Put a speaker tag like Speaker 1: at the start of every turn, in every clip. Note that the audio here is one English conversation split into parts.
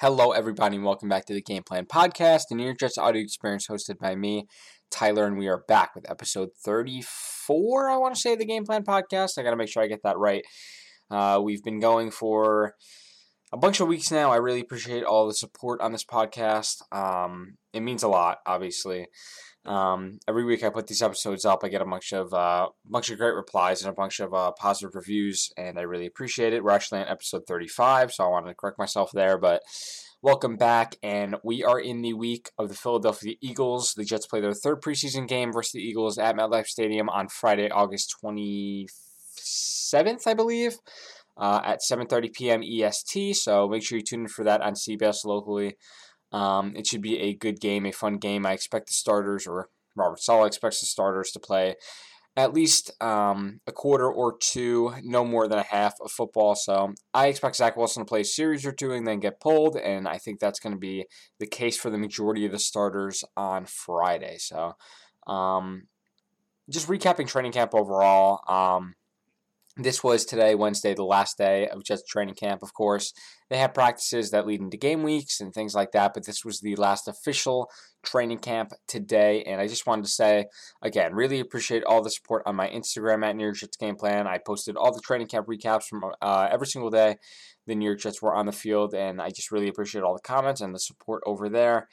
Speaker 1: Hello, everybody, and welcome back to the Game Plan Podcast, the York Jets audio experience hosted by me, Tyler, and we are back with episode 34, I want to say, the Game Plan Podcast. I got to make sure I get that right. Uh, we've been going for a bunch of weeks now. I really appreciate all the support on this podcast. Um, it means a lot, obviously. Um, every week I put these episodes up, I get a bunch of uh, bunch of great replies and a bunch of uh, positive reviews, and I really appreciate it. We're actually on episode 35, so I wanted to correct myself there, but welcome back, and we are in the week of the Philadelphia Eagles. The Jets play their third preseason game versus the Eagles at MetLife Stadium on Friday, August 27th, I believe. Uh, at 7:30 p.m. EST. So make sure you tune in for that on CBS locally. Um, it should be a good game, a fun game. I expect the starters, or Robert Saleh expects the starters to play at least um, a quarter or two, no more than a half of football. So I expect Zach Wilson to play a series or two and then get pulled, and I think that's going to be the case for the majority of the starters on Friday. So um, just recapping training camp overall. Um, this was today, Wednesday, the last day of Jets training camp, of course. They have practices that lead into game weeks and things like that, but this was the last official training camp today. And I just wanted to say, again, really appreciate all the support on my Instagram at New York Jets Game Plan. I posted all the training camp recaps from uh, every single day the New York Jets were on the field, and I just really appreciate all the comments and the support over there.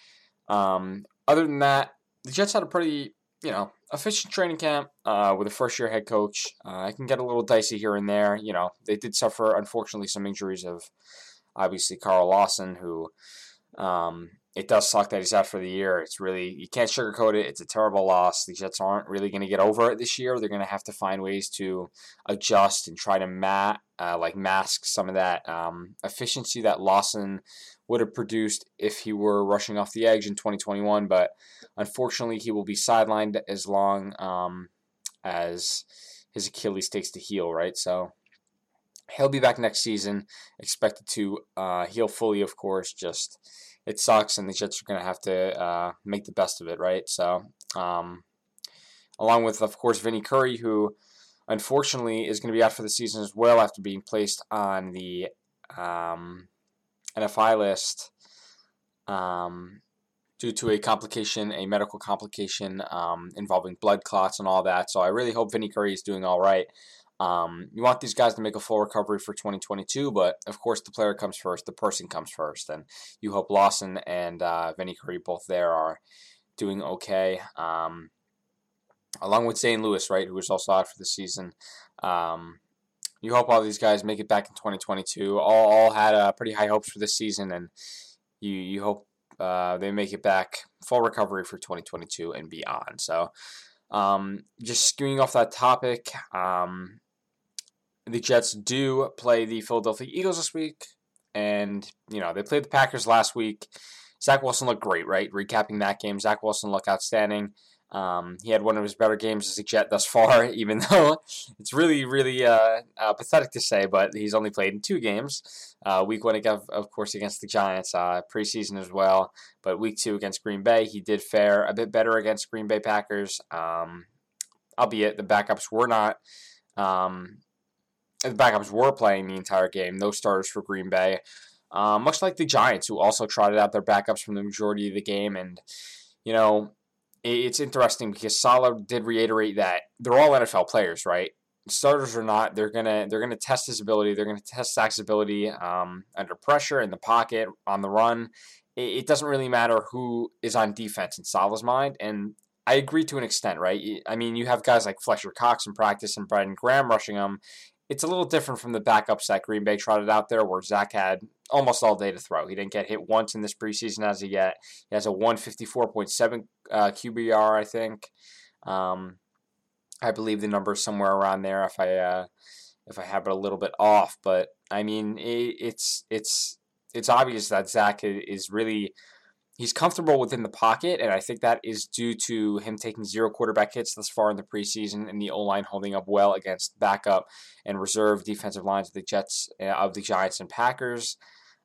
Speaker 1: Um, other than that, the Jets had a pretty you know, efficient training camp uh, with a first year head coach. Uh, I can get a little dicey here and there. You know, they did suffer, unfortunately, some injuries of obviously Carl Lawson, who um, it does suck that he's out for the year. It's really, you can't sugarcoat it. It's a terrible loss. The Jets aren't really going to get over it this year. They're going to have to find ways to adjust and try to mat, uh, like mask some of that um, efficiency that Lawson would have produced if he were rushing off the edge in 2021. But unfortunately, he will be sidelined as long um, as his Achilles takes to heal, right? So he'll be back next season, expected to uh, heal fully, of course. Just it sucks, and the Jets are going to have to uh, make the best of it, right? So, um, along with, of course, Vinny Curry, who unfortunately is going to be out for the season as well after being placed on the um, NFI list um, due to a complication, a medical complication um, involving blood clots and all that. So I really hope Vinny Curry is doing all right. Um, you want these guys to make a full recovery for 2022, but of course the player comes first, the person comes first, and you hope Lawson and uh, Vinny Curry both there are doing okay. Um, along with Zane Lewis, right, who was also out for the season. Um, you hope all these guys make it back in 2022. All, all had uh, pretty high hopes for this season, and you you hope uh, they make it back full recovery for 2022 and beyond. So, um, just skewing off that topic, um, the Jets do play the Philadelphia Eagles this week, and you know they played the Packers last week. Zach Wilson looked great, right? Recapping that game, Zach Wilson looked outstanding. Um, he had one of his better games as a Jet thus far, even though it's really, really uh, uh, pathetic to say, but he's only played in two games. Uh, week one, of, of course, against the Giants, uh, preseason as well, but week two against Green Bay, he did fare a bit better against Green Bay Packers, um, albeit the backups were not. Um, the backups were playing the entire game, no starters for Green Bay. Uh, much like the Giants, who also trotted out their backups from the majority of the game, and you know it's interesting because Saleh did reiterate that they're all NFL players, right? Starters or not, they're gonna they're gonna test his ability. They're gonna test Zach's ability um, under pressure in the pocket on the run. It, it, doesn't really matter who is on defense in Saleh's mind, and I agree to an extent, right? I mean, you have guys like Fletcher Cox in practice and Brandon Graham rushing them, it's a little different from the backups that Green Bay trotted out there, where Zach had almost all day to throw. He didn't get hit once in this preseason as of yet. He has a 154.7 uh, QBR, I think. Um, I believe the number is somewhere around there. If I uh, if I have it a little bit off, but I mean it, it's it's it's obvious that Zach is really he's comfortable within the pocket, and I think that is due to him taking zero quarterback hits thus far in the preseason, and the O line holding up well against backup and reserve defensive lines of the Jets, uh, of the Giants and Packers.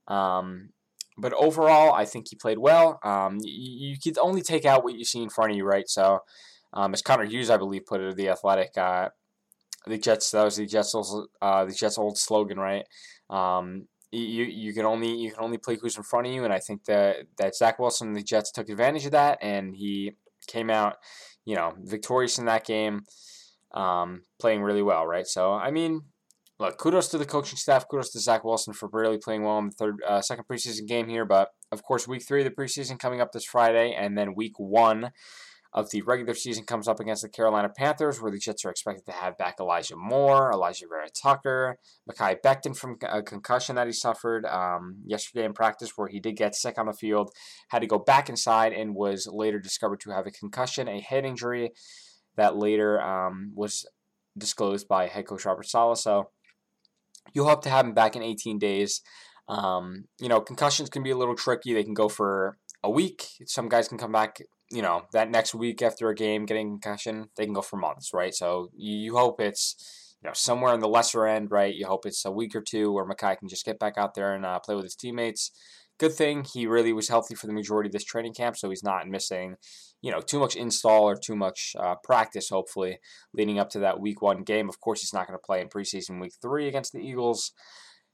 Speaker 1: Um, but overall, I think he played well. Um, you, you could only take out what you see in front of you, right? So, um, as Connor Hughes, I believe, put it, the Athletic, uh, the Jets. That was the Jets' uh, the Jets' old slogan, right? Um, you you can only you can only play who's in front of you, and I think that that Zach Wilson and the Jets took advantage of that, and he came out, you know, victorious in that game, um, playing really well, right? So I mean, look, kudos to the coaching staff, kudos to Zach Wilson for really playing well in the third uh, second preseason game here, but of course, week three of the preseason coming up this Friday, and then week one of the regular season comes up against the Carolina Panthers, where the Jets are expected to have back Elijah Moore, Elijah Vera-Tucker, Mekhi Becton from a concussion that he suffered um, yesterday in practice, where he did get sick on the field, had to go back inside, and was later discovered to have a concussion, a head injury that later um, was disclosed by head coach Robert Saleh. So you'll hope to have him back in 18 days. Um, you know, concussions can be a little tricky. They can go for a week. Some guys can come back you know, that next week after a game getting concussion, they can go for months, right? So you, you hope it's, you know, somewhere in the lesser end, right? You hope it's a week or two where Mekhi can just get back out there and uh, play with his teammates. Good thing he really was healthy for the majority of this training camp, so he's not missing, you know, too much install or too much uh, practice. Hopefully, leading up to that Week One game. Of course, he's not going to play in preseason Week Three against the Eagles.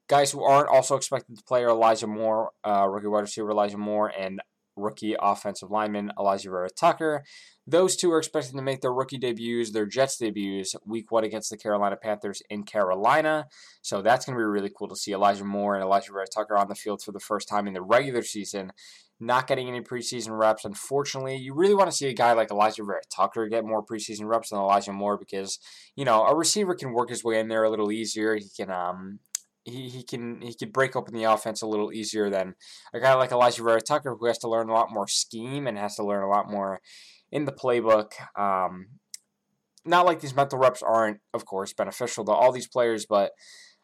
Speaker 1: Guys who aren't also expected to play are Elijah Moore, uh, rookie wide receiver Elijah Moore, and rookie offensive lineman Elijah Vera-Tucker. Those two are expected to make their rookie debuts, their Jets debuts, week one against the Carolina Panthers in Carolina. So that's going to be really cool to see Elijah Moore and Elijah Vera-Tucker on the field for the first time in the regular season. Not getting any preseason reps, unfortunately. You really want to see a guy like Elijah Vera-Tucker get more preseason reps than Elijah Moore because, you know, a receiver can work his way in there a little easier. He can, um, he, he can he could break open the offense a little easier than a guy like Elijah Vera-Tucker who has to learn a lot more scheme and has to learn a lot more in the playbook. Um, not like these mental reps aren't, of course, beneficial to all these players, but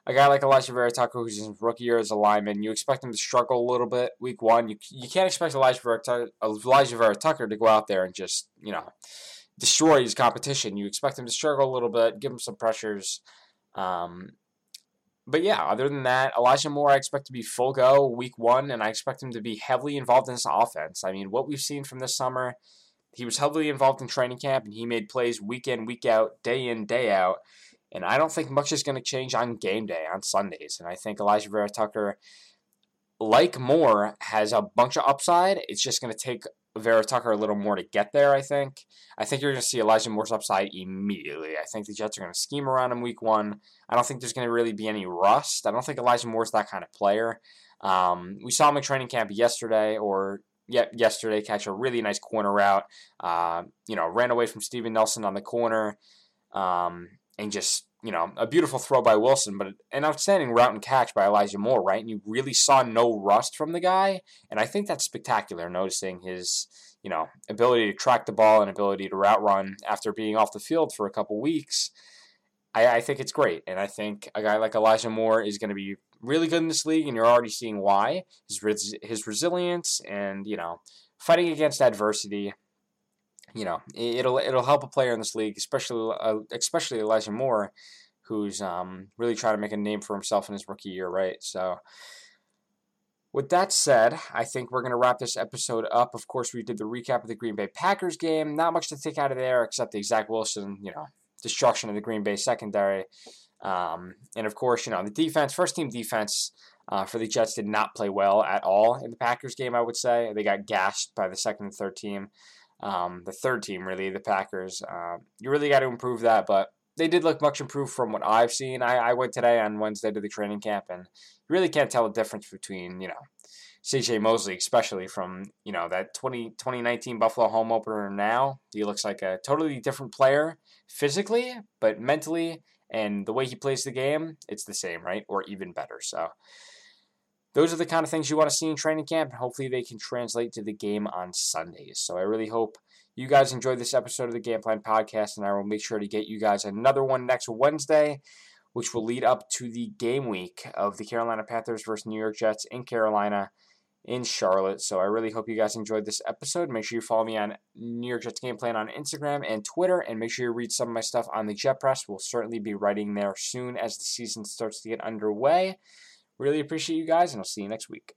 Speaker 1: a guy like Elijah Vera-Tucker, who's his rookie year as a lineman, you expect him to struggle a little bit week one. You, you can't expect Elijah Vera-Tucker, Alijah Vera-Tucker to go out there and just, you know, destroy his competition. You expect him to struggle a little bit, give him some pressures. Um, but yeah, other than that, Elijah Moore, I expect to be full go week one, and I expect him to be heavily involved in this offense. I mean, what we've seen from this summer, he was heavily involved in training camp, and he made plays week in, week out, day in, day out. And I don't think much is going to change on game day on Sundays. And I think Elijah Vera-Tucker, like Moore, has a bunch of upside. It's just going to take Vera-Tucker a little more to get there, I think. I think you're going to see Elijah Moore's upside immediately. I think the Jets are going to scheme around him week one. I don't think there's going to really be any rust. I don't think Elijah Moore's that kind of player. Um, we saw him in training camp yesterday, or yeah, yesterday catch a really nice corner route. Uh, you know, ran away from Steven Nelson on the corner, um, and just you know a beautiful throw by Wilson, but an outstanding route and catch by Elijah Moore. Right, and you really saw no rust from the guy, and I think that's spectacular. Noticing his you know ability to track the ball and ability to route run after being off the field for a couple weeks. I, I think it's great, and I think a guy like Elijah Moore is going to be really good in this league, and you're already seeing why his res- his resilience and you know fighting against adversity. You know, it'll it'll help a player in this league, especially uh, especially Elijah Moore, who's um, really trying to make a name for himself in his rookie year, right? So. With that said, I think we're going to wrap this episode up. Of course, we did the recap of the Green Bay Packers game. Not much to take out of there except the Zach Wilson, you know, destruction of the Green Bay secondary. Um, and of course, you know, the defense, first team defense uh, for the Jets did not play well at all in the Packers game, I would say. They got gashed by the second and third team. Um, the third team, really, the Packers. Uh, you really got to improve that, but they did look much improved from what I've seen. I, I went today on Wednesday to the training camp, and you really can't tell the difference between, you know, CJ Mosley, especially from you know that 20, 2019 Buffalo home opener now. He looks like a totally different player physically, but mentally and the way he plays the game, it's the same, right? Or even better. So those are the kind of things you want to see in training camp. And hopefully they can translate to the game on Sundays. So I really hope you guys enjoyed this episode of the Game Plan Podcast, and I will make sure to get you guys another one next Wednesday, which will lead up to the game week of the Carolina Panthers versus New York Jets in Carolina in Charlotte. So I really hope you guys enjoyed this episode. Make sure you follow me on New York Jets Game Plan on Instagram and Twitter, and make sure you read some of my stuff on the Jet Press. We'll certainly be writing there soon as the season starts to get underway. Really appreciate you guys, and I'll see you next week.